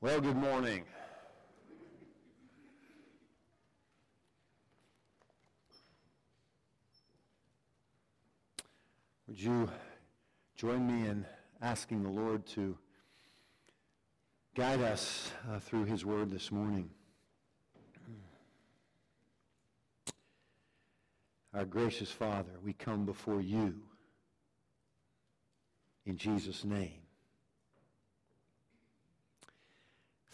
Well, good morning. Would you join me in asking the Lord to guide us uh, through his word this morning? Our gracious Father, we come before you in Jesus' name.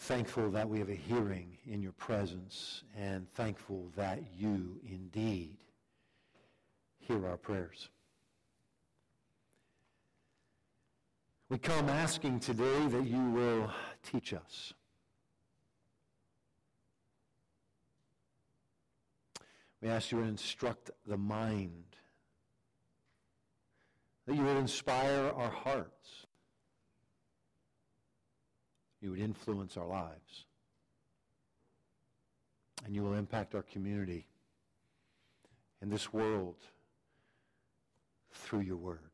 Thankful that we have a hearing in your presence and thankful that you indeed hear our prayers. We come asking today that you will teach us. We ask you to instruct the mind, that you would inspire our hearts, you would influence our lives. And you will impact our community and this world through your word.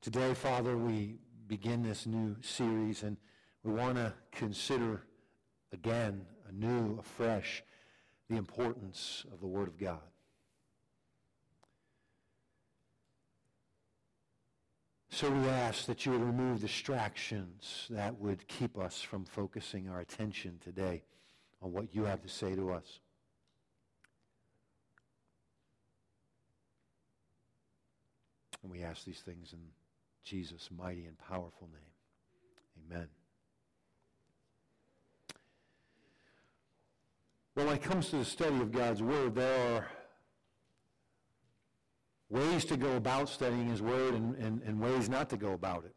Today, Father, we begin this new series and we want to consider again, anew, afresh, the importance of the Word of God. So we ask that you remove distractions that would keep us from focusing our attention today on what you have to say to us. And we ask these things in Jesus' mighty and powerful name. Amen. Well, when it comes to the study of God's Word, there are ways to go about studying his word and, and, and ways not to go about it.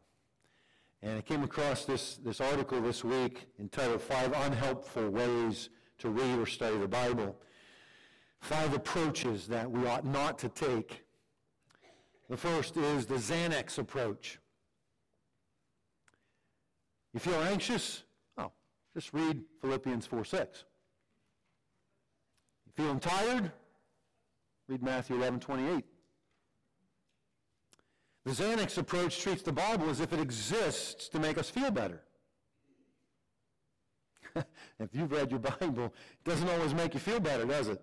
And I came across this, this article this week entitled Five Unhelpful Ways to Read or Study the Bible. Five approaches that we ought not to take. The first is the Xanax approach. You feel anxious? Oh, just read Philippians 4 6. You feeling tired? Read Matthew 11 28. The Xanax approach treats the Bible as if it exists to make us feel better. if you've read your Bible, it doesn't always make you feel better, does it?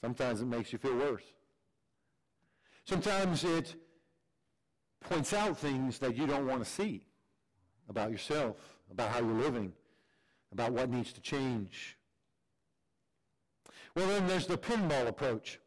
Sometimes it makes you feel worse. Sometimes it points out things that you don't want to see about yourself, about how you're living, about what needs to change. Well, then there's the pinball approach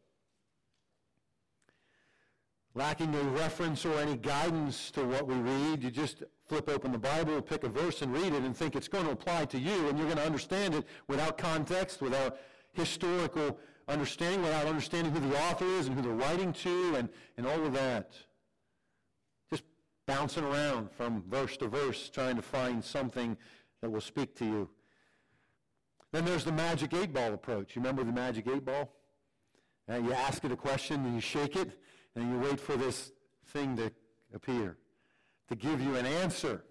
lacking a reference or any guidance to what we read. You just flip open the Bible, pick a verse and read it and think it's going to apply to you and you're going to understand it without context, without historical understanding, without understanding who the author is and who they're writing to and, and all of that. Just bouncing around from verse to verse trying to find something that will speak to you. Then there's the magic eight ball approach. You remember the magic eight ball? Uh, you ask it a question and you shake it and you wait for this thing to appear, to give you an answer.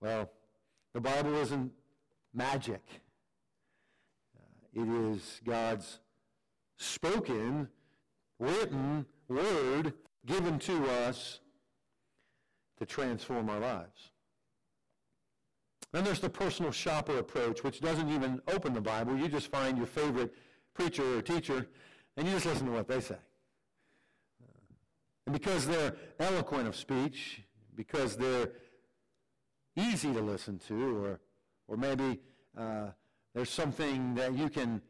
Well, the Bible isn't magic. Uh, it is God's spoken, written word given to us to transform our lives. Then there's the personal shopper approach, which doesn't even open the Bible. You just find your favorite preacher or teacher, and you just listen to what they say. And because they're eloquent of speech, because they're easy to listen to, or, or maybe uh, there's something that you can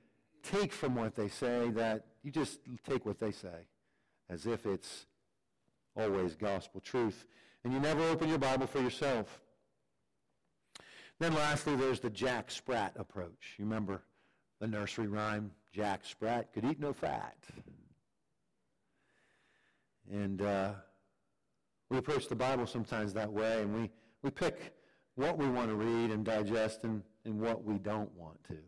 take from what they say that you just take what they say as if it's always gospel truth. And you never open your Bible for yourself. Then lastly, there's the Jack Sprat approach. You remember the nursery rhyme, Jack Sprat could eat no fat. And uh, we approach the Bible sometimes that way, and we, we pick what we want to read and digest and, and what we don't want to.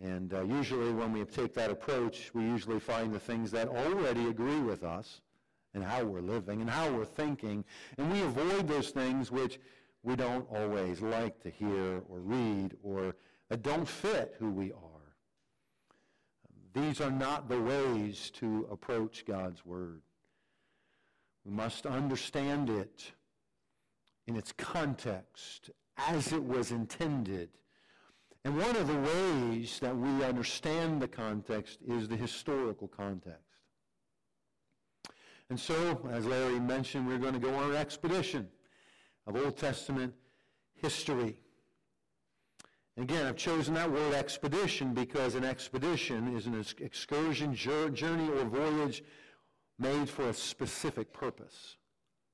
And uh, usually when we take that approach, we usually find the things that already agree with us and how we're living and how we're thinking. And we avoid those things which we don't always like to hear or read or that don't fit who we are. These are not the ways to approach God's Word. We must understand it in its context as it was intended. And one of the ways that we understand the context is the historical context. And so, as Larry mentioned, we're going to go on an expedition of Old Testament history. And again, I've chosen that word expedition because an expedition is an excursion, journey, or voyage made for a specific purpose.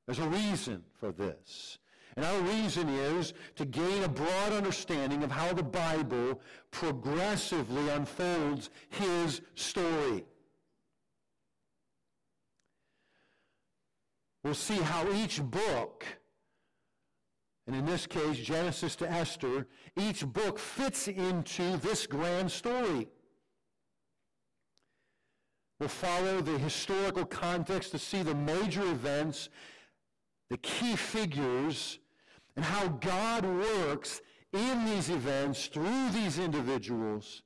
There's a reason for this. And our reason is to gain a broad understanding of how the Bible progressively unfolds his story. We'll see how each book and in this case, Genesis to Esther, each book fits into this grand story. We'll follow the historical context to see the major events, the key figures, and how God works in these events through these individuals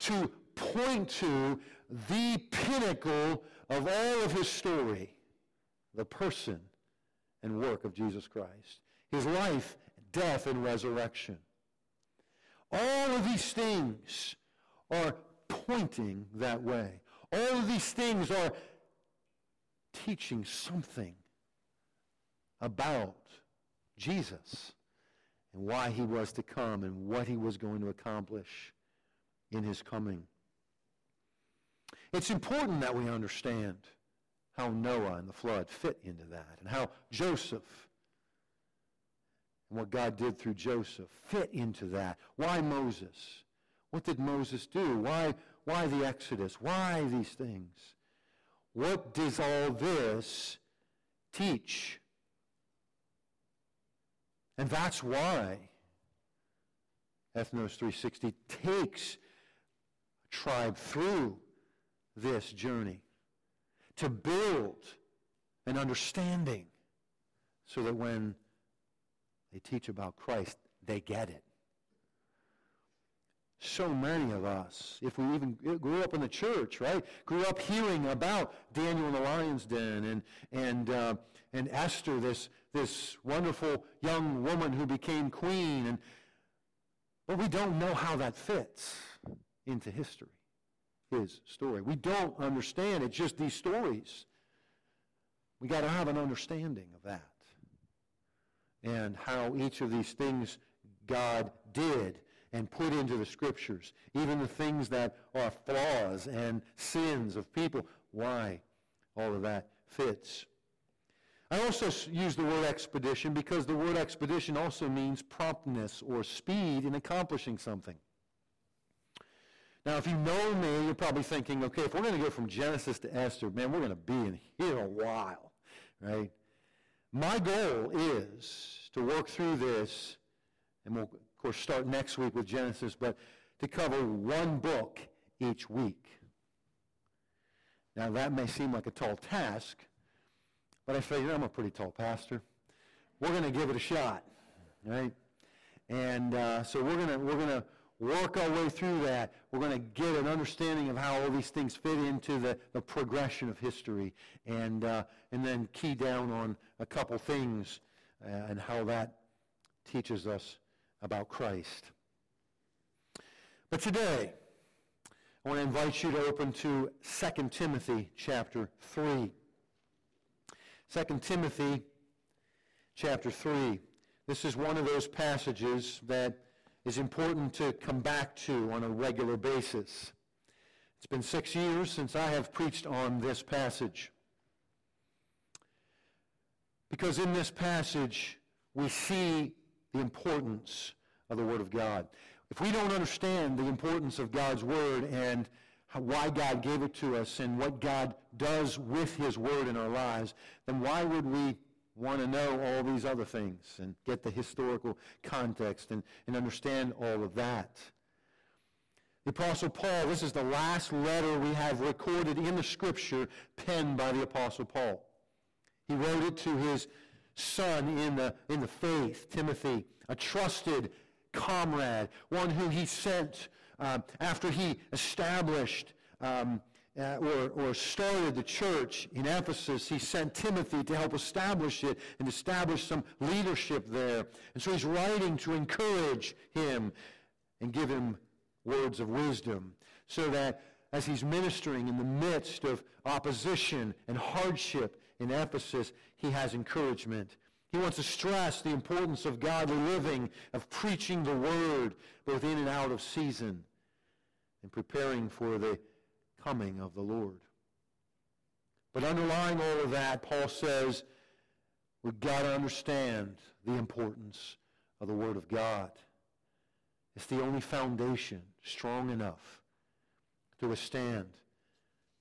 to point to the pinnacle of all of his story, the person and work of Jesus Christ his life, death, and resurrection. All of these things are pointing that way. All of these things are teaching something about Jesus and why he was to come and what he was going to accomplish in his coming. It's important that we understand how Noah and the flood fit into that and how Joseph and what God did through Joseph fit into that. Why Moses? What did Moses do? Why, why the Exodus? Why these things? What does all this teach? And that's why Ethnos 360 takes a tribe through this journey to build an understanding so that when they teach about Christ, they get it. So many of us, if we even grew up in the church, right, grew up hearing about Daniel in the lion's den and, and, uh, and Esther, this, this wonderful young woman who became queen. And, but we don't know how that fits into history, his story. We don't understand. It's just these stories. We got to have an understanding of that and how each of these things God did and put into the scriptures, even the things that are flaws and sins of people, why all of that fits. I also use the word expedition because the word expedition also means promptness or speed in accomplishing something. Now, if you know me, you're probably thinking, okay, if we're going to go from Genesis to Esther, man, we're going to be in here a while, right? My goal is to work through this, and we'll, course, start next week with Genesis, but to cover one book each week. Now, that may seem like a tall task, but I figure I'm a pretty tall pastor. We're going to give it a shot, right? And uh, so we're going to we're going to work our way through that. We're going to get an understanding of how all these things fit into the, the progression of history and, uh, and then key down on a couple things uh, and how that teaches us about Christ. But today, I want to invite you to open to 2 Timothy chapter 3. 2 Timothy chapter 3. This is one of those passages that is important to come back to on a regular basis. It's been six years since I have preached on this passage. Because in this passage, we see the importance of the Word of God. If we don't understand the importance of God's Word and why God gave it to us and what God does with His Word in our lives, then why would we want to know all these other things and get the historical context and, and understand all of that. The Apostle Paul, this is the last letter we have recorded in the Scripture penned by the Apostle Paul. He wrote it to his son in the, in the faith, Timothy, a trusted comrade, one who he sent uh, after he established um, uh, or, or started the church in Ephesus, he sent Timothy to help establish it and establish some leadership there. And so he's writing to encourage him and give him words of wisdom so that as he's ministering in the midst of opposition and hardship in Ephesus, he has encouragement. He wants to stress the importance of godly living, of preaching the word, both in and out of season, and preparing for the coming of the Lord. But underlying all of that, Paul says, we've got to understand the importance of the Word of God. It's the only foundation strong enough to withstand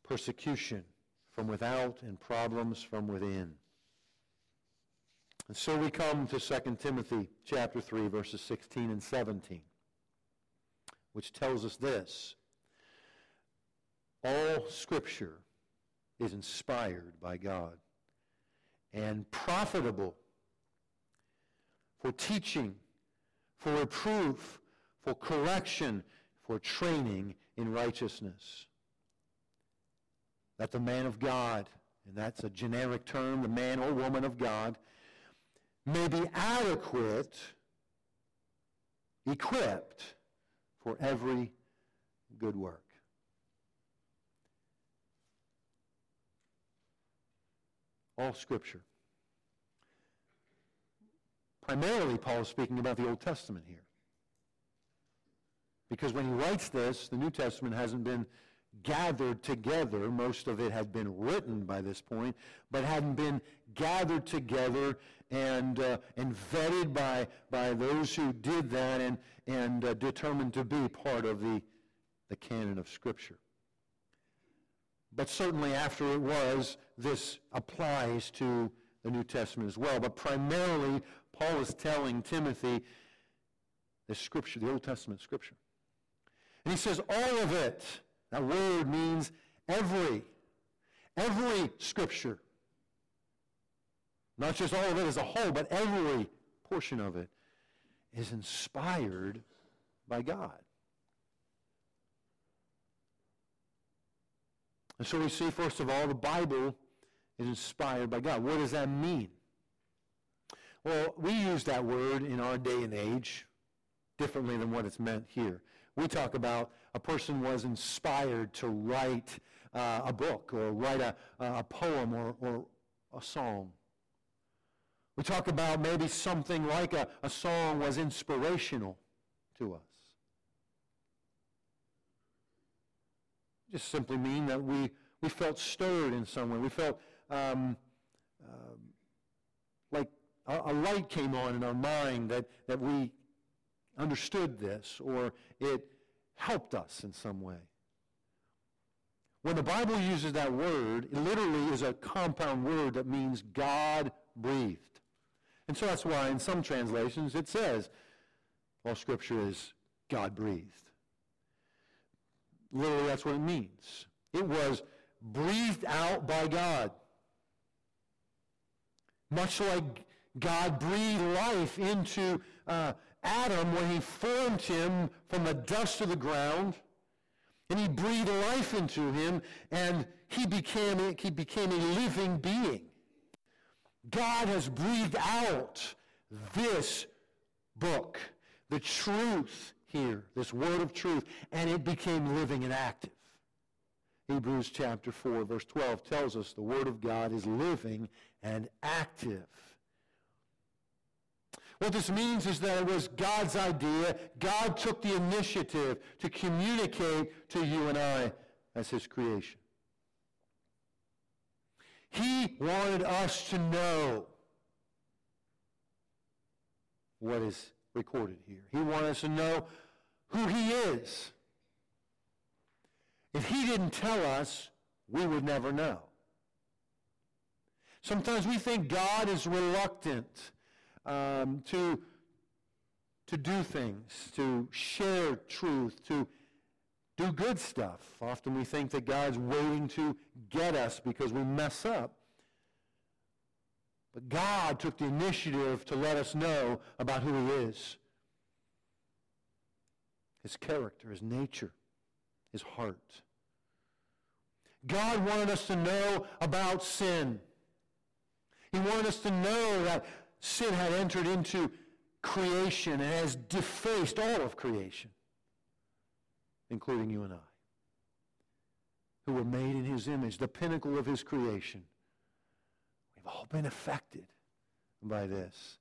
persecution from without and problems from within. And so we come to 2 Timothy chapter 3 verses 16 and 17, which tells us this. All Scripture is inspired by God and profitable for teaching, for reproof, for correction, for training in righteousness. That the man of God, and that's a generic term, the man or woman of God, may be adequate, equipped for every good work. all Scripture. Primarily, Paul is speaking about the Old Testament here. Because when he writes this, the New Testament hasn't been gathered together. Most of it had been written by this point, but hadn't been gathered together and, uh, and vetted by, by those who did that and, and uh, determined to be part of the, the canon of Scripture. But certainly after it was, this applies to the New Testament as well. But primarily, Paul is telling Timothy the Scripture, the Old Testament Scripture. And he says all of it. That word means every. Every Scripture. Not just all of it as a whole, but every portion of it is inspired by God. And so we see, first of all, the Bible is inspired by God. What does that mean? Well, we use that word in our day and age differently than what it's meant here. We talk about a person was inspired to write uh, a book or write a, a poem or, or a song. We talk about maybe something like a, a song was inspirational to us. just simply mean that we, we felt stirred in some way. We felt um, uh, like a, a, light came on in our mind that, that we understood this or it helped us in some way. When the Bible uses that word, it literally is a compound word that means God breathed. And so that's why in some translations it says all Scripture is God breathed. Literally, that's what it means. It was breathed out by God. Much like God breathed life into uh, Adam when he formed him from the dust of the ground. And he breathed life into him, and he became, he became a living being. God has breathed out this book, the truth here, this word of truth, and it became living and active. Hebrews chapter 4, verse 12 tells us the word of God is living and active. What this means is that it was God's idea. God took the initiative to communicate to you and I as his creation. He wanted us to know what is recorded here. He wanted us to know who he is. If he didn't tell us, we would never know. Sometimes we think God is reluctant um, to, to do things, to share truth, to do good stuff. Often we think that God's waiting to get us because we mess up. But God took the initiative to let us know about who he is his character, his nature, his heart. God wanted us to know about sin. He wanted us to know that sin had entered into creation and has defaced all of creation, including you and I, who were made in his image, the pinnacle of his creation. We've all been affected by this.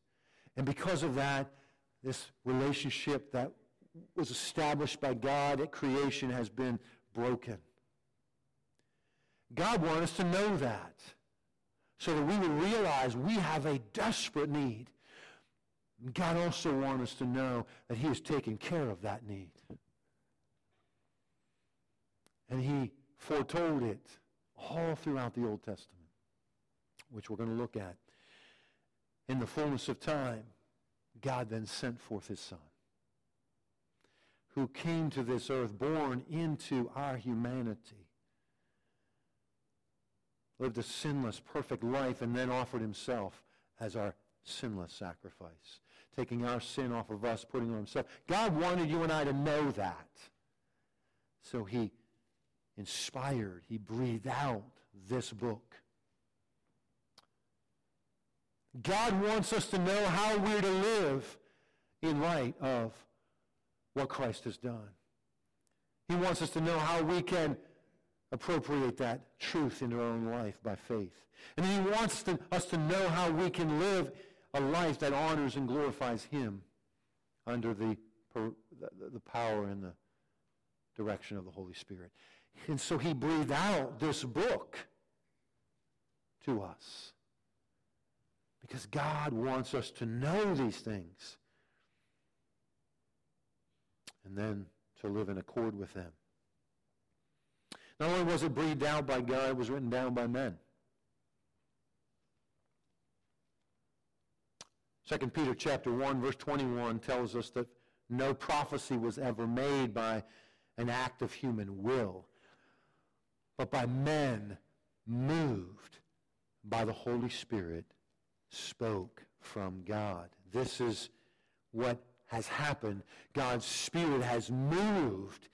And because of that, this relationship that was established by God at creation has been broken. God wanted us to know that so that we would realize we have a desperate need. God also wanted us to know that he has taken care of that need. And he foretold it all throughout the Old Testament, which we're going to look at. In the fullness of time, God then sent forth his Son, who came to this earth, born into our humanity, lived a sinless, perfect life, and then offered himself as our sinless sacrifice, taking our sin off of us, putting on himself. God wanted you and I to know that. So he inspired, he breathed out this book. God wants us to know how we're to live in light of what Christ has done. He wants us to know how we can appropriate that truth into our own life by faith. And he wants to, us to know how we can live a life that honors and glorifies him under the, the power and the direction of the Holy Spirit. And so he breathed out this book to us. Because God wants us to know these things and then to live in accord with them. Not only was it breathed out by God, it was written down by men. 2 Peter chapter 1 verse 21 tells us that no prophecy was ever made by an act of human will, but by men moved by the Holy Spirit spoke from God. This is what has happened. God's Spirit has moved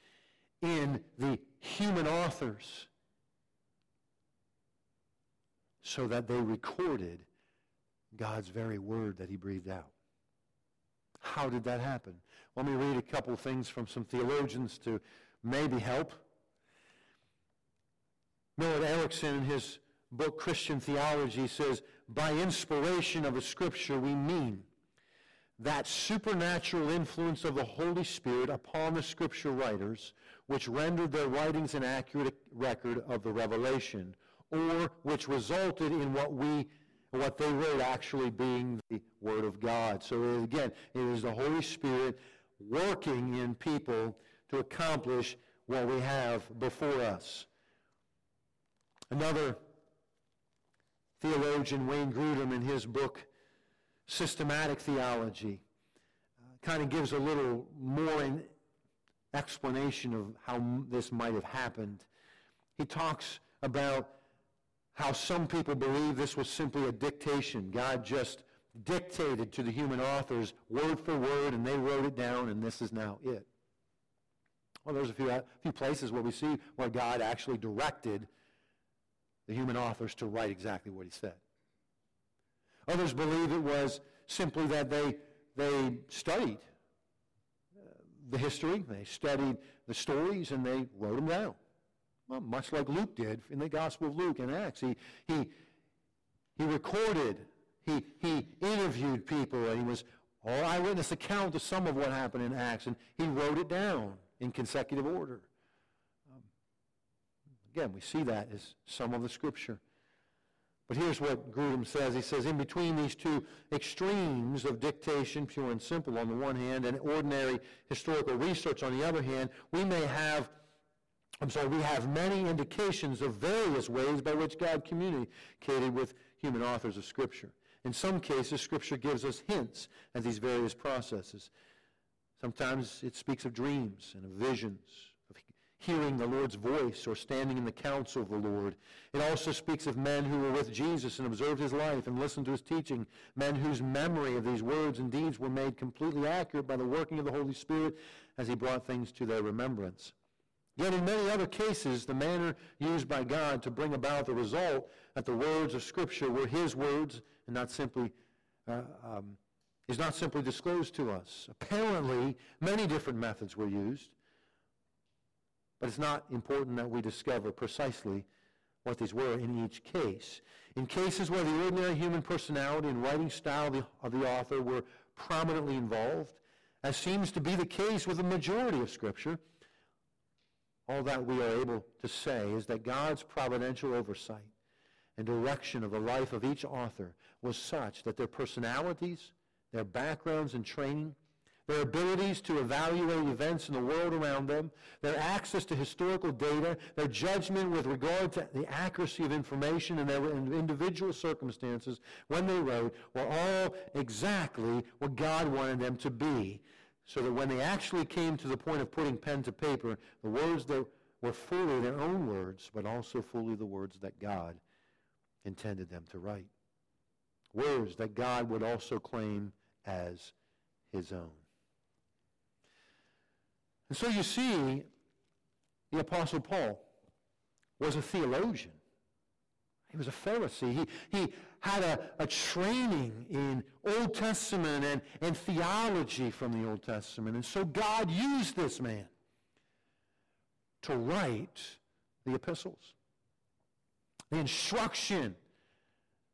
in the human authors so that they recorded God's very word that he breathed out. How did that happen? Let me read a couple of things from some theologians to maybe help. Millard Erickson, in his book Christian Theology, says, by inspiration of a scripture, we mean that supernatural influence of the Holy Spirit upon the scripture writers, which rendered their writings an accurate record of the revelation, or which resulted in what we what they wrote actually being the Word of God. So again, it is the Holy Spirit working in people to accomplish what we have before us. Another theologian, Wayne Grudem, in his book Systematic Theology, uh, kind of gives a little more explanation of how this might have happened. He talks about how some people believe this was simply a dictation. God just dictated to the human authors word for word, and they wrote it down, and this is now it. Well, there's a few, a few places where we see where God actually directed the human authors to write exactly what he said. Others believe it was simply that they, they studied uh, the history, they studied the stories, and they wrote them down. Well, much like Luke did in the Gospel of Luke and Acts. He, he, he recorded, he, he interviewed people, and he was all eyewitness account to some of what happened in Acts, and he wrote it down in consecutive order. Again, we see that as some of the Scripture. But here's what Grudem says. He says, in between these two extremes of dictation, pure and simple on the one hand, and ordinary historical research on the other hand, we may have, I'm sorry, we have many indications of various ways by which God communicated with human authors of Scripture. In some cases, Scripture gives us hints at these various processes. Sometimes it speaks of dreams and of visions, hearing the Lord's voice or standing in the counsel of the Lord. It also speaks of men who were with Jesus and observed his life and listened to his teaching, men whose memory of these words and deeds were made completely accurate by the working of the Holy Spirit as he brought things to their remembrance. Yet in many other cases, the manner used by God to bring about the result that the words of Scripture were His words and not simply uh, um, is not simply disclosed to us. Apparently, many different methods were used, but it's not important that we discover precisely what these were in each case. In cases where the ordinary human personality and writing style of the, of the author were prominently involved, as seems to be the case with the majority of Scripture, all that we are able to say is that God's providential oversight and direction of the life of each author was such that their personalities, their backgrounds and training, their abilities to evaluate events in the world around them, their access to historical data, their judgment with regard to the accuracy of information and their individual circumstances when they wrote were all exactly what God wanted them to be. So that when they actually came to the point of putting pen to paper, the words that were fully their own words, but also fully the words that God intended them to write. Words that God would also claim as his own. And so you see, the Apostle Paul was a theologian. He was a Pharisee. He, he had a, a training in Old Testament and, and theology from the Old Testament. And so God used this man to write the epistles. The instruction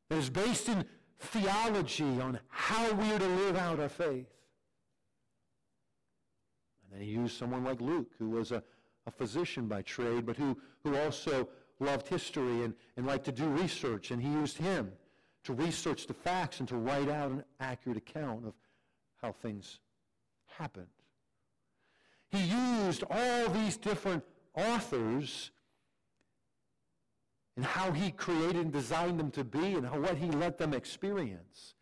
that is based in theology on how we are to live out our faith. And then he used someone like Luke, who was a, a physician by trade, but who, who also loved history and, and liked to do research. And he used him to research the facts and to write out an accurate account of how things happened. He used all these different authors and how he created and designed them to be and how, what he let them experience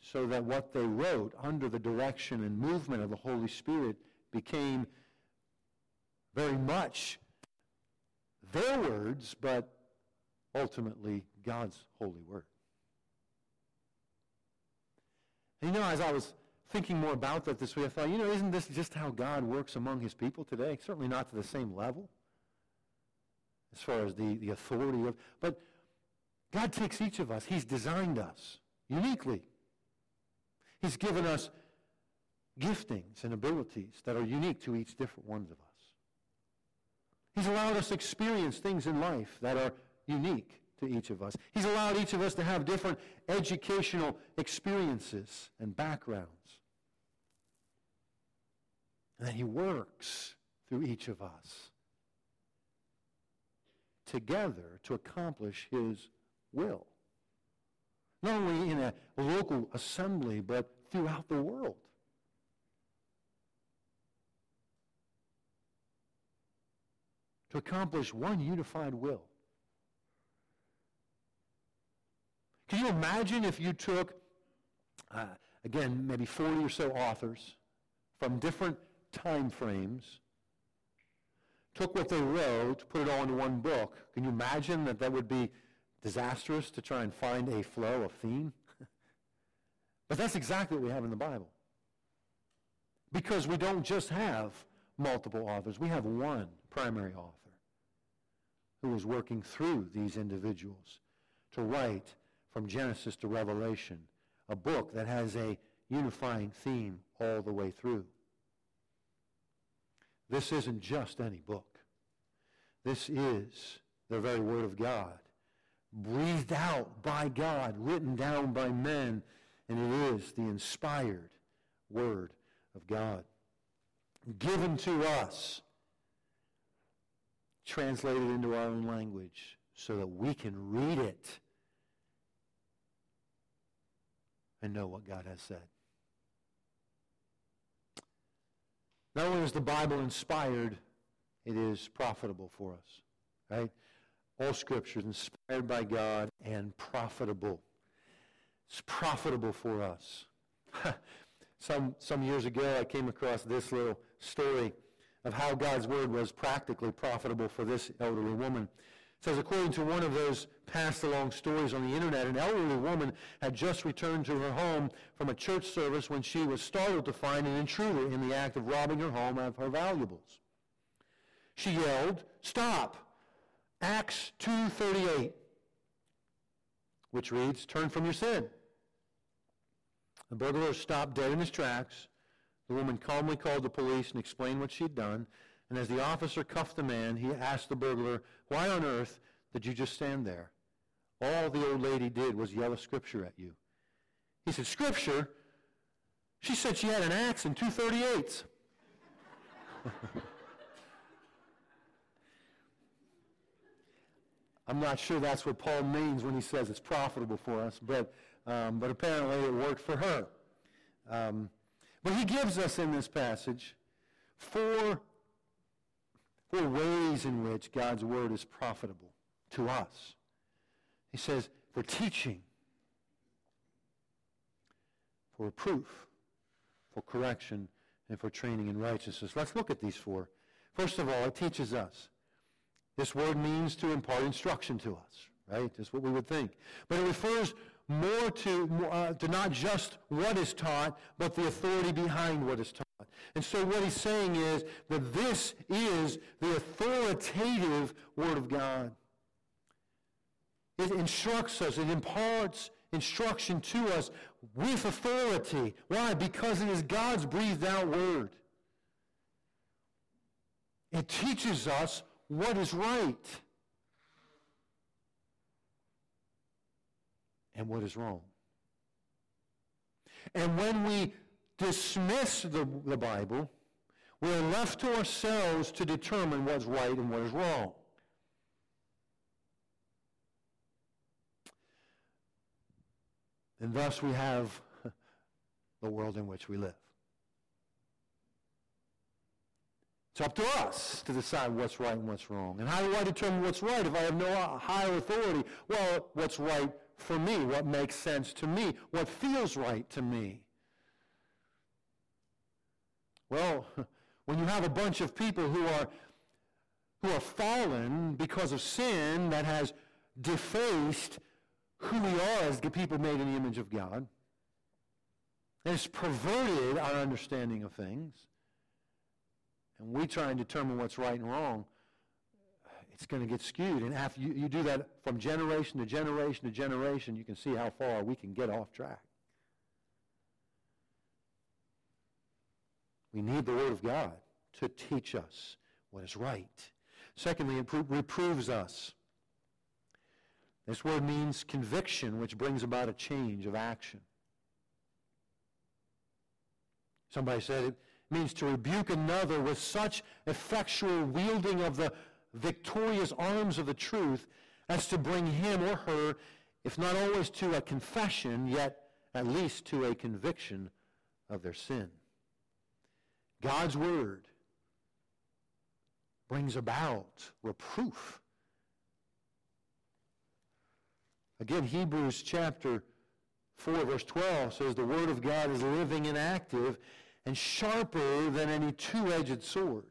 so that what they wrote under the direction and movement of the Holy Spirit became very much their words, but ultimately God's holy word. And you know, as I was thinking more about that this week, I thought, you know, isn't this just how God works among his people today? Certainly not to the same level as far as the, the authority of, but God takes each of us. He's designed us uniquely. He's given us giftings and abilities that are unique to each different one of us. He's allowed us to experience things in life that are unique to each of us. He's allowed each of us to have different educational experiences and backgrounds. And then he works through each of us together to accomplish his will. Not only in a local assembly, but throughout the world. To accomplish one unified will. Can you imagine if you took, uh, again, maybe 40 or so authors from different time frames took what they wrote, put it all into one book. Can you imagine that that would be disastrous to try and find a flow, a theme? but that's exactly what we have in the Bible. Because we don't just have multiple authors. We have one primary author who is working through these individuals to write from Genesis to Revelation a book that has a unifying theme all the way through. This isn't just any book. This is the very Word of God, breathed out by God, written down by men, and it is the inspired Word of God. Given to us, translated into our own language, so that we can read it and know what God has said. Not only is the Bible inspired, it is profitable for us. Right? All scripture is inspired by God and profitable. It's profitable for us. some, some years ago, I came across this little story of how God's word was practically profitable for this elderly woman. It says, according to one of those passed along stories on the internet, an elderly woman had just returned to her home from a church service when she was startled to find an intruder in the act of robbing her home of her valuables. She yelled, Stop! Acts 2.38, which reads, Turn from your sin. The burglar stopped dead in his tracks. The woman calmly called the police and explained what she'd done. And as the officer cuffed the man, he asked the burglar, Why on earth did you just stand there? All the old lady did was yell a scripture at you. He said, Scripture? She said she had an axe and two 38s. I'm not sure that's what Paul means when he says it's profitable for us, but, um, but apparently it worked for her. Um, but he gives us in this passage four, four ways in which God's word is profitable to us. He says, for teaching, for reproof, for correction, and for training in righteousness. Let's look at these four. First of all, it teaches us. This word means to impart instruction to us, right? That's what we would think. But it refers more to, uh, to not just what is taught, but the authority behind what is taught. And so what he's saying is that this is the authoritative Word of God. It instructs us, it imparts instruction to us with authority. Why? Because it is God's breathed out Word. It teaches us what is right. And what is wrong. And when we dismiss the, the Bible, we're left to ourselves to determine what's right and what is wrong. And thus we have the world in which we live. It's up to us to decide what's right and what's wrong. And how do I determine what's right if I have no uh, higher authority? Well, what's right for me, what makes sense to me, what feels right to me. Well, when you have a bunch of people who are who are fallen because of sin that has defaced who we are as the people made in the image of God, and it's perverted our understanding of things, and we try and determine what's right and wrong, it's going to get skewed. And after you, you do that from generation to generation to generation, you can see how far we can get off track. We need the Word of God to teach us what is right. Secondly, it reproves us. This word means conviction, which brings about a change of action. Somebody said it means to rebuke another with such effectual wielding of the victorious arms of the truth as to bring him or her, if not always to a confession, yet at least to a conviction of their sin. God's word brings about reproof. Again, Hebrews chapter 4, verse 12 says, The word of God is living and active and sharper than any two-edged sword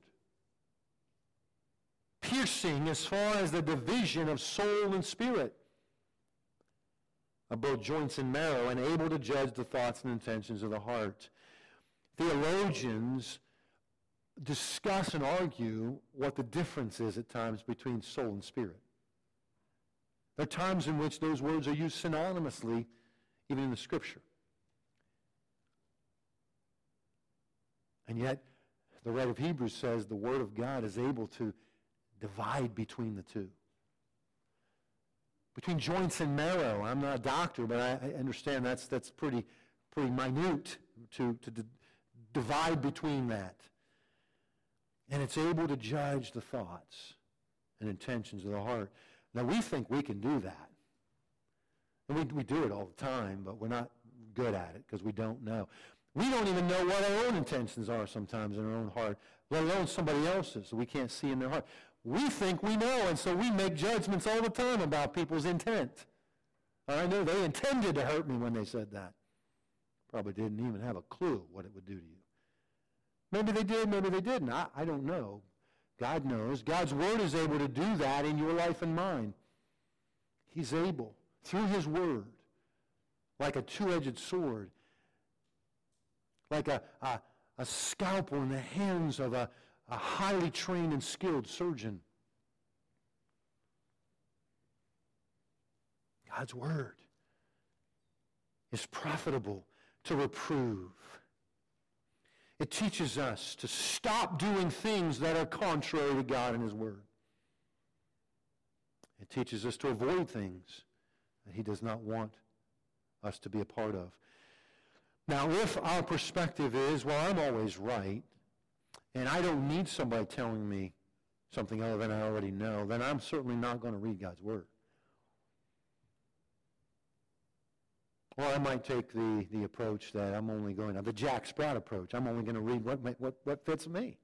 piercing as far as the division of soul and spirit, of both joints and marrow, and able to judge the thoughts and intentions of the heart. Theologians discuss and argue what the difference is at times between soul and spirit. There are times in which those words are used synonymously, even in the Scripture. And yet, the writer of Hebrews says the Word of God is able to divide between the two. Between joints and marrow, I'm not a doctor, but I, I understand that's, that's pretty, pretty minute to, to d- divide between that. And it's able to judge the thoughts and intentions of the heart. Now, we think we can do that. And we, we do it all the time, but we're not good at it because we don't know. We don't even know what our own intentions are sometimes in our own heart, let alone somebody else's we can't see in their heart we think we know, and so we make judgments all the time about people's intent. I know they intended to hurt me when they said that. Probably didn't even have a clue what it would do to you. Maybe they did, maybe they didn't. I, I don't know. God knows. God's Word is able to do that in your life and mine. He's able, through His Word, like a two-edged sword, like a, a, a scalpel in the hands of a, a highly trained and skilled surgeon. God's word is profitable to reprove. It teaches us to stop doing things that are contrary to God and his word. It teaches us to avoid things that he does not want us to be a part of. Now, if our perspective is, well, I'm always right, and I don't need somebody telling me something other than I already know, then I'm certainly not going to read God's Word. Or I might take the, the approach that I'm only going to, the Jack Sprat approach. I'm only going to read what, what, what fits me.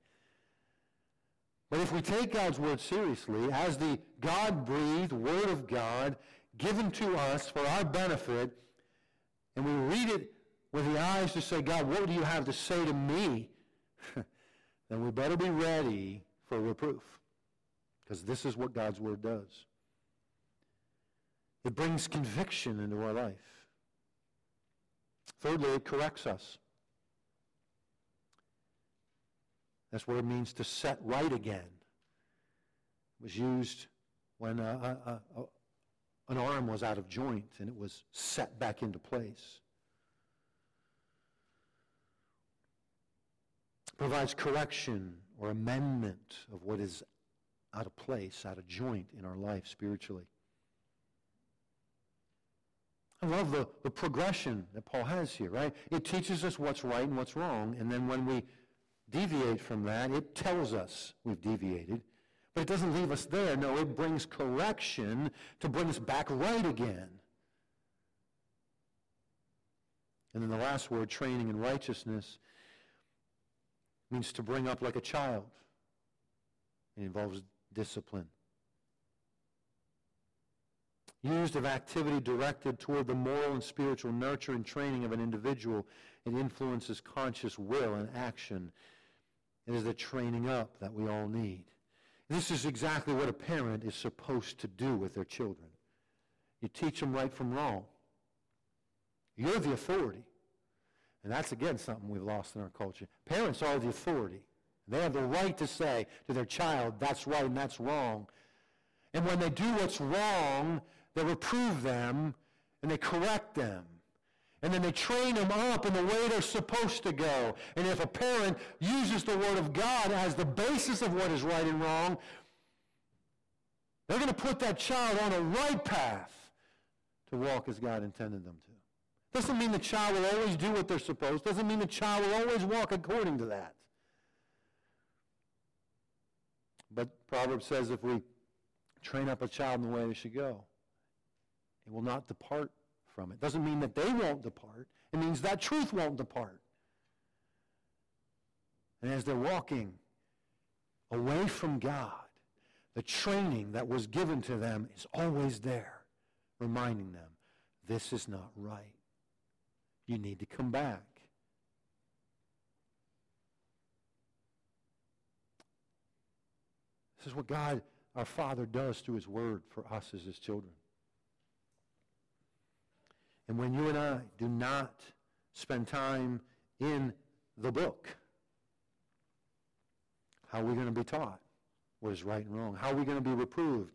But if we take God's Word seriously, as the God-breathed Word of God given to us for our benefit, and we read it with the eyes to say, God, what do you have to say to me? then we better be ready for reproof. Because this is what God's Word does. It brings conviction into our life. Thirdly, it corrects us. That's what it means to set right again. It was used when uh, uh, uh, an arm was out of joint and it was set back into place. Provides correction or amendment of what is out of place, out of joint in our life spiritually. I love the, the progression that Paul has here, right? It teaches us what's right and what's wrong, and then when we deviate from that, it tells us we've deviated. But it doesn't leave us there. No, it brings correction to bring us back right again. And then the last word, training in righteousness, means to bring up like a child. It involves discipline. Used of activity directed toward the moral and spiritual nurture and training of an individual, it influences conscious will and action. It is the training up that we all need. This is exactly what a parent is supposed to do with their children. You teach them right from wrong. You're the authority. And that's, again, something we've lost in our culture. Parents are the authority. They have the right to say to their child, that's right and that's wrong. And when they do what's wrong, they reprove them and they correct them. And then they train them up in the way they're supposed to go. And if a parent uses the Word of God as the basis of what is right and wrong, they're going to put that child on a right path to walk as God intended them to. Doesn't mean the child will always do what they're supposed. Doesn't mean the child will always walk according to that. But Proverbs says if we train up a child in the way they should go, it will not depart from it. Doesn't mean that they won't depart. It means that truth won't depart. And as they're walking away from God, the training that was given to them is always there, reminding them, this is not right. You need to come back. This is what God, our Father, does through his word for us as his children. And when you and I do not spend time in the book, how are we going to be taught what is right and wrong? How are we going to be reproved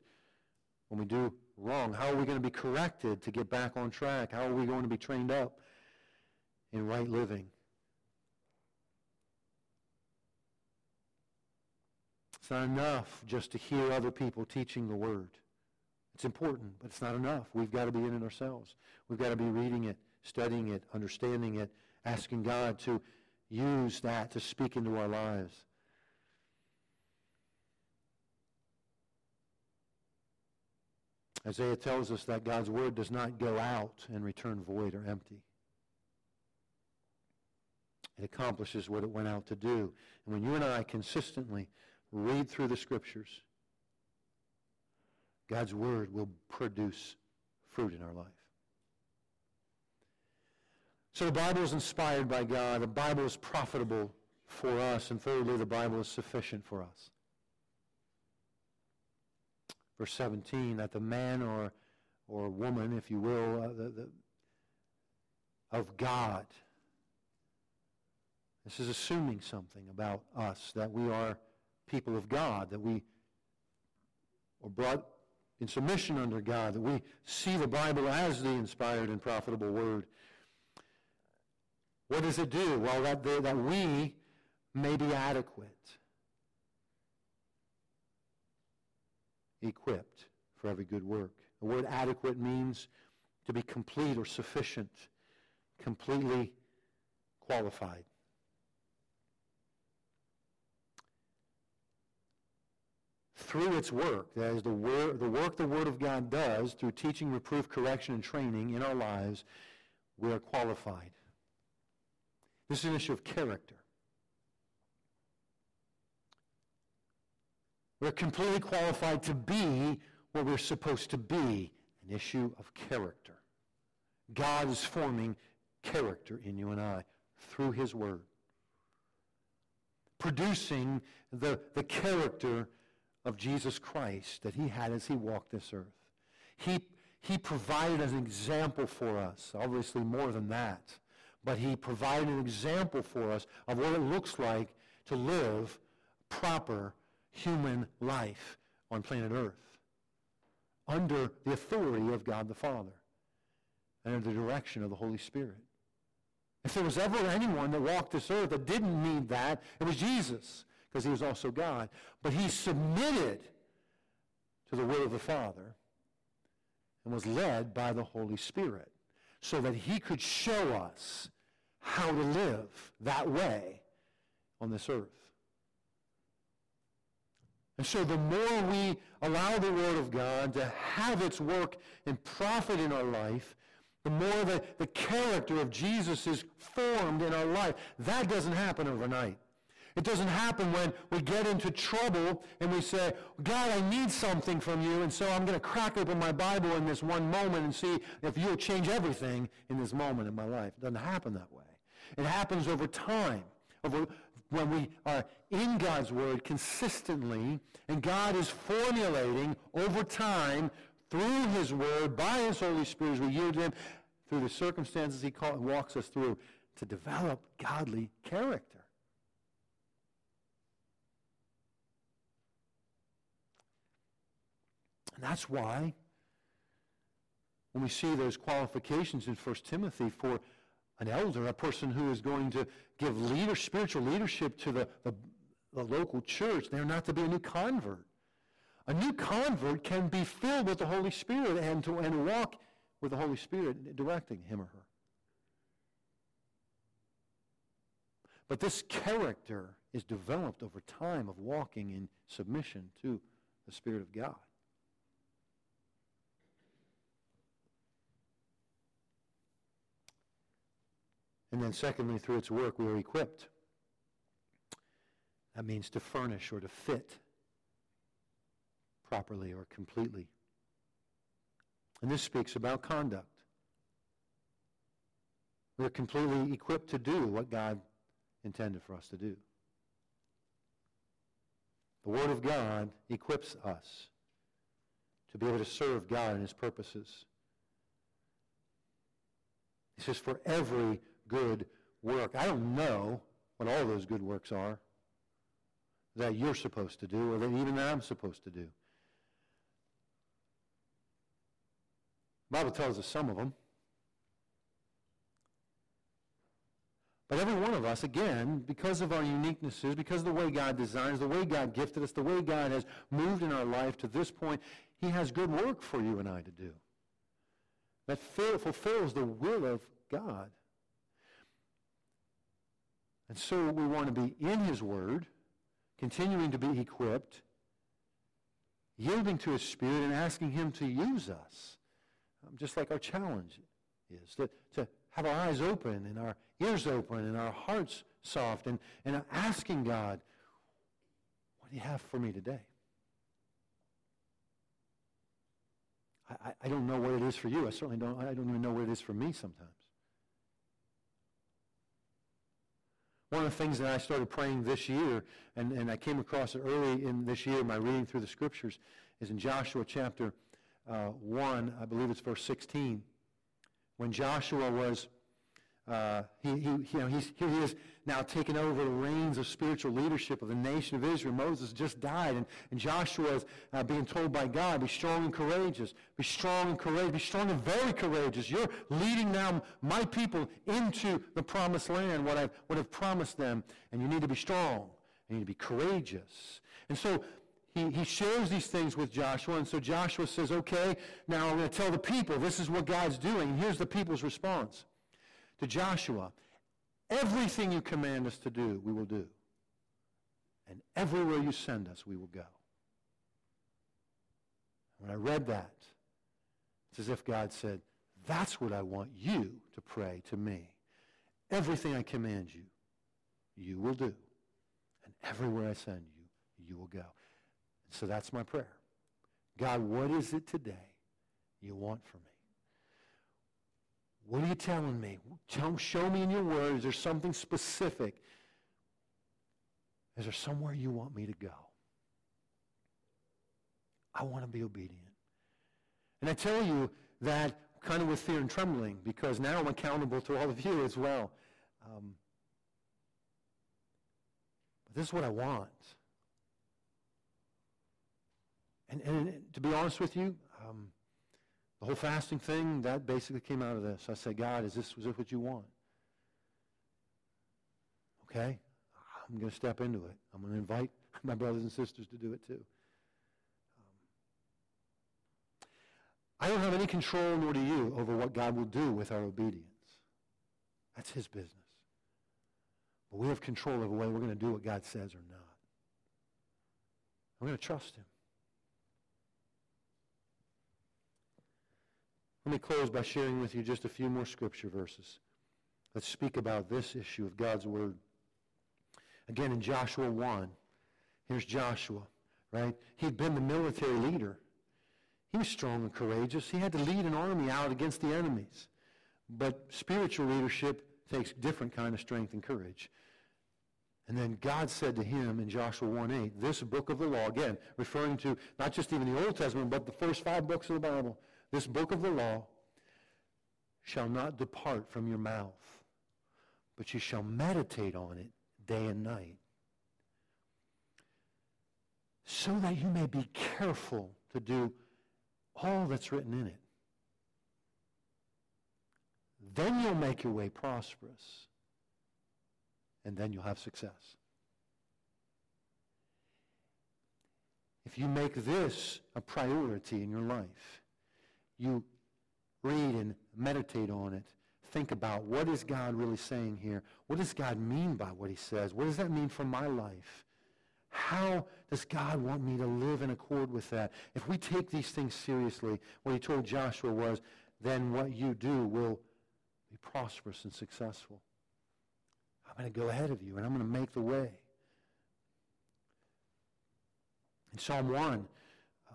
when we do wrong? How are we going to be corrected to get back on track? How are we going to be trained up in right living. It's not enough just to hear other people teaching the Word. It's important, but it's not enough. We've got to be in it ourselves. We've got to be reading it, studying it, understanding it, asking God to use that to speak into our lives. Isaiah tells us that God's word does not go out and return void or empty. It accomplishes what it went out to do. And when you and I consistently read through the scriptures, God's word will produce fruit in our life. So the Bible is inspired by God. The Bible is profitable for us. And thirdly, the Bible is sufficient for us. Verse 17, that the man or, or woman, if you will, uh, the, the, of God this is assuming something about us, that we are people of God, that we are brought in submission under God, that we see the Bible as the inspired and profitable Word. What does it do? Well, that, that we may be adequate, equipped for every good work. The word adequate means to be complete or sufficient, completely qualified. Through its work, that is the, wor- the work the Word of God does through teaching, reproof, correction, and training in our lives, we are qualified. This is an issue of character. We're completely qualified to be what we're supposed to be, an issue of character. God is forming character in you and I through his word. Producing the, the character of Jesus Christ that he had as he walked this earth. He, he provided an example for us, obviously more than that, but he provided an example for us of what it looks like to live proper human life on planet Earth under the authority of God the Father and under the direction of the Holy Spirit. If there was ever anyone that walked this earth that didn't need that, it was Jesus, because he was also God. But he submitted to the will of the Father and was led by the Holy Spirit so that he could show us how to live that way on this earth. And so the more we allow the Word of God to have its work and profit in our life, the more the, the character of Jesus is formed in our life. That doesn't happen overnight. It doesn't happen when we get into trouble and we say, God, I need something from you, and so I'm going to crack open my Bible in this one moment and see if you'll change everything in this moment in my life. It doesn't happen that way. It happens over time, over when we are in God's Word consistently, and God is formulating over time through His Word, by His Holy Spirit, as we yield Him, through the circumstances He walks us through, to develop godly character. And that's why when we see those qualifications in 1 Timothy for an elder, a person who is going to give leader, spiritual leadership to the, the, the local church. They're not to be a new convert. A new convert can be filled with the Holy Spirit and, to, and walk with the Holy Spirit directing him or her. But this character is developed over time of walking in submission to the Spirit of God. And then secondly, through its work, we are equipped. That means to furnish or to fit properly or completely. And this speaks about conduct. We're completely equipped to do what God intended for us to do. The Word of God equips us to be able to serve God and His purposes. He says, for every good work. I don't know what all those good works are that you're supposed to do or that even that I'm supposed to do. The Bible tells us some of them. But every one of us, again, because of our uniquenesses, because of the way God designs, the way God gifted us, the way God has moved in our life to this point, he has good work for you and I to do that fulfills the will of God. And so we want to be in his word, continuing to be equipped, yielding to his spirit and asking him to use us, um, just like our challenge is, to, to have our eyes open and our ears open and our hearts soft and, and asking God, what do you have for me today? I, I don't know what it is for you. I certainly don't, I don't even know what it is for me sometimes. One of the things that I started praying this year, and, and I came across it early in this year, my reading through the scriptures, is in Joshua chapter uh, 1, I believe it's verse 16. When Joshua was uh, he, he, you know, he's, here he is now taking over the reins of spiritual leadership of the nation of Israel. Moses just died, and, and Joshua is uh, being told by God, be strong and courageous. Be strong and courageous. Be strong and very courageous. You're leading now my people into the promised land, what I've, what I've promised them, and you need to be strong. You need to be courageous. And so he, he shares these things with Joshua, and so Joshua says, okay, now I'm going to tell the people, this is what God's doing. And here's the people's response to Joshua. Everything you command us to do, we will do. And everywhere you send us, we will go. When I read that, it's as if God said, that's what I want you to pray to me. Everything I command you, you will do. And everywhere I send you, you will go. So that's my prayer. God, what is it today you want from me? What are you telling me? Tell, show me in your word. Is there something specific? Is there somewhere you want me to go? I want to be obedient. And I tell you that kind of with fear and trembling because now I'm accountable to all of you as well. Um, but this is what I want. And, and to be honest with you, um, the whole fasting thing, that basically came out of this. I said, God, is this, is this what you want? Okay? I'm going to step into it. I'm going to invite my brothers and sisters to do it too. Um, I don't have any control, nor do you, over what God will do with our obedience. That's his business. But we have control over whether we're going to do what God says or not. We're going to trust him. Let me close by sharing with you just a few more scripture verses. Let's speak about this issue of God's Word. Again, in Joshua 1, here's Joshua, right? He'd been the military leader. He was strong and courageous. He had to lead an army out against the enemies. But spiritual leadership takes different kind of strength and courage. And then God said to him in Joshua 1:8, this book of the law, again, referring to not just even the Old Testament, but the first five books of the Bible, this book of the law shall not depart from your mouth, but you shall meditate on it day and night, so that you may be careful to do all that's written in it. Then you'll make your way prosperous, and then you'll have success. If you make this a priority in your life, you read and meditate on it, think about what is God really saying here? What does God mean by what he says? What does that mean for my life? How does God want me to live in accord with that? If we take these things seriously, what he told Joshua was, then what you do will be prosperous and successful. I'm going to go ahead of you, and I'm going to make the way. In Psalm 1, uh,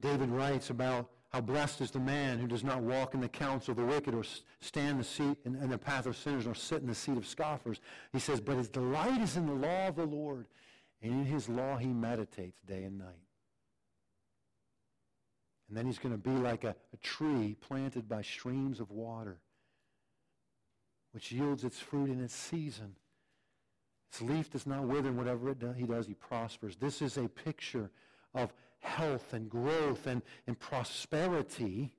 David writes about how blessed is the man who does not walk in the counsel of the wicked or stand the seat in, in the path of sinners or sit in the seat of scoffers. He says, but his delight is in the law of the Lord, and in his law he meditates day and night. And then he's going to be like a, a tree planted by streams of water, which yields its fruit in its season. Its leaf does not wither, and whatever it does, he does, he prospers. This is a picture of health and growth and, and prosperity,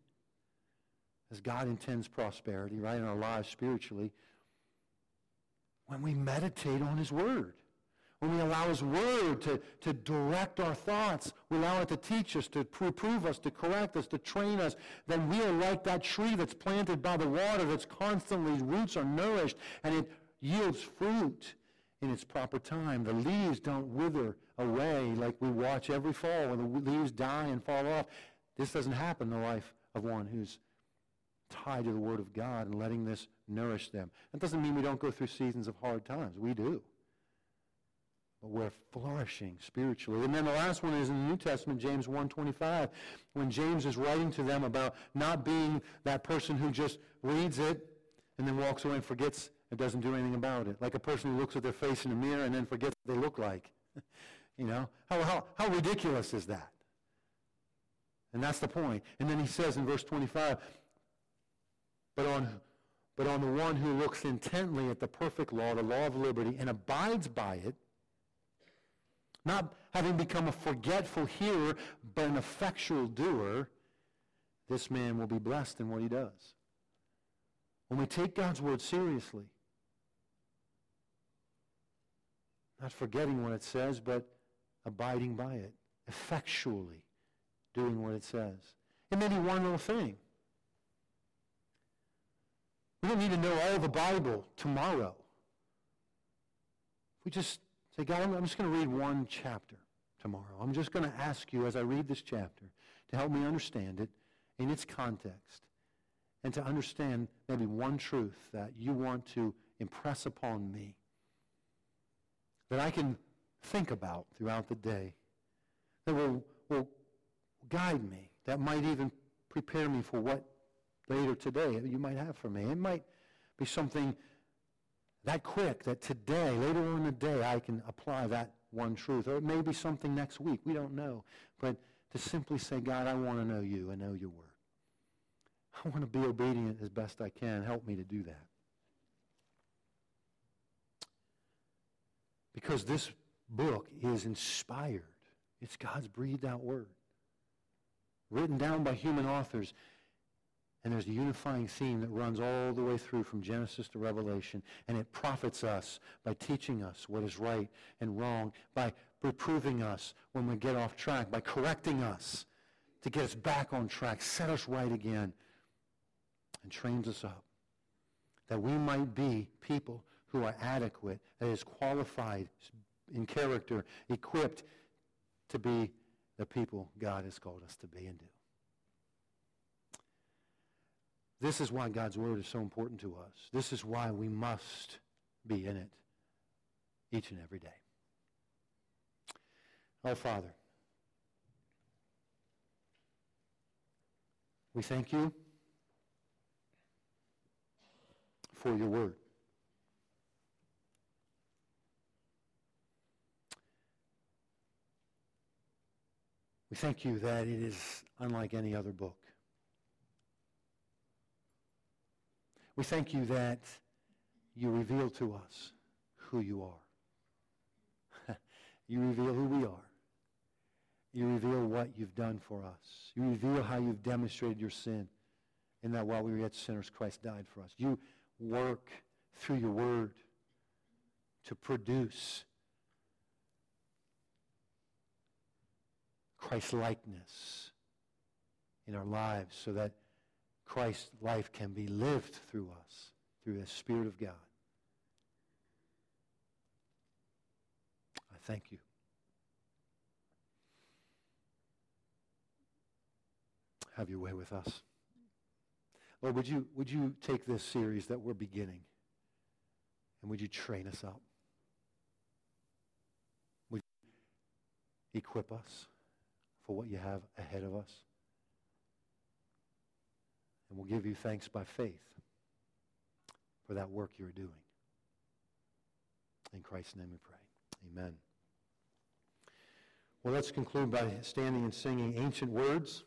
as God intends prosperity, right, in our lives spiritually, when we meditate on his word. When we allow his word to, to direct our thoughts, we allow it to teach us, to reprove us, to correct us, to train us, then we are like that tree that's planted by the water that's constantly, roots are nourished, and it yields fruit in its proper time. The leaves don't wither away like we watch every fall when the leaves die and fall off. This doesn't happen in the life of one who's tied to the Word of God and letting this nourish them. That doesn't mean we don't go through seasons of hard times. We do. But we're flourishing spiritually. And then the last one is in the New Testament, James 1.25, when James is writing to them about not being that person who just reads it and then walks away and forgets and doesn't do anything about it. Like a person who looks at their face in the mirror and then forgets what they look like. you know? How, how, how ridiculous is that? And that's the point. And then he says in verse 25, but on, but on the one who looks intently at the perfect law, the law of liberty, and abides by it, not having become a forgetful hearer, but an effectual doer, this man will be blessed in what he does. When we take God's word seriously, not forgetting what it says, but abiding by it, effectually doing what it says. It may be one little thing. We don't need to know all the Bible tomorrow. We just say, God, I'm just going to read one chapter tomorrow. I'm just going to ask you as I read this chapter to help me understand it in its context and to understand maybe one truth that you want to impress upon me that I can think about throughout the day that will, will guide me, that might even prepare me for what later today you might have for me. It might be something that quick that today, later on in the day, I can apply that one truth. Or it may be something next week. We don't know. But to simply say, God, I want to know you and know your word. I want to be obedient as best I can. Help me to do that. Because this book is inspired. It's God's breathed out word. Written down by human authors. And there's a unifying theme that runs all the way through from Genesis to Revelation. And it profits us by teaching us what is right and wrong, by reproving us when we get off track, by correcting us to get us back on track, set us right again, and trains us up. That we might be people who are adequate, that is qualified in character, equipped to be the people God has called us to be and do. This is why God's word is so important to us. This is why we must be in it each and every day. Oh, Father, we thank you for your word. We thank you that it is unlike any other book. We thank you that you reveal to us who you are. you reveal who we are. You reveal what you've done for us. You reveal how you've demonstrated your sin in that while we were yet sinners, Christ died for us. You work through your word to produce Christ likeness in our lives so that Christ's life can be lived through us, through the Spirit of God. I thank you. Have your way with us. Lord, would you, would you take this series that we're beginning and would you train us up? Would you equip us? For what you have ahead of us. And we'll give you thanks by faith for that work you're doing. In Christ's name we pray. Amen. Well, let's conclude by standing and singing ancient words.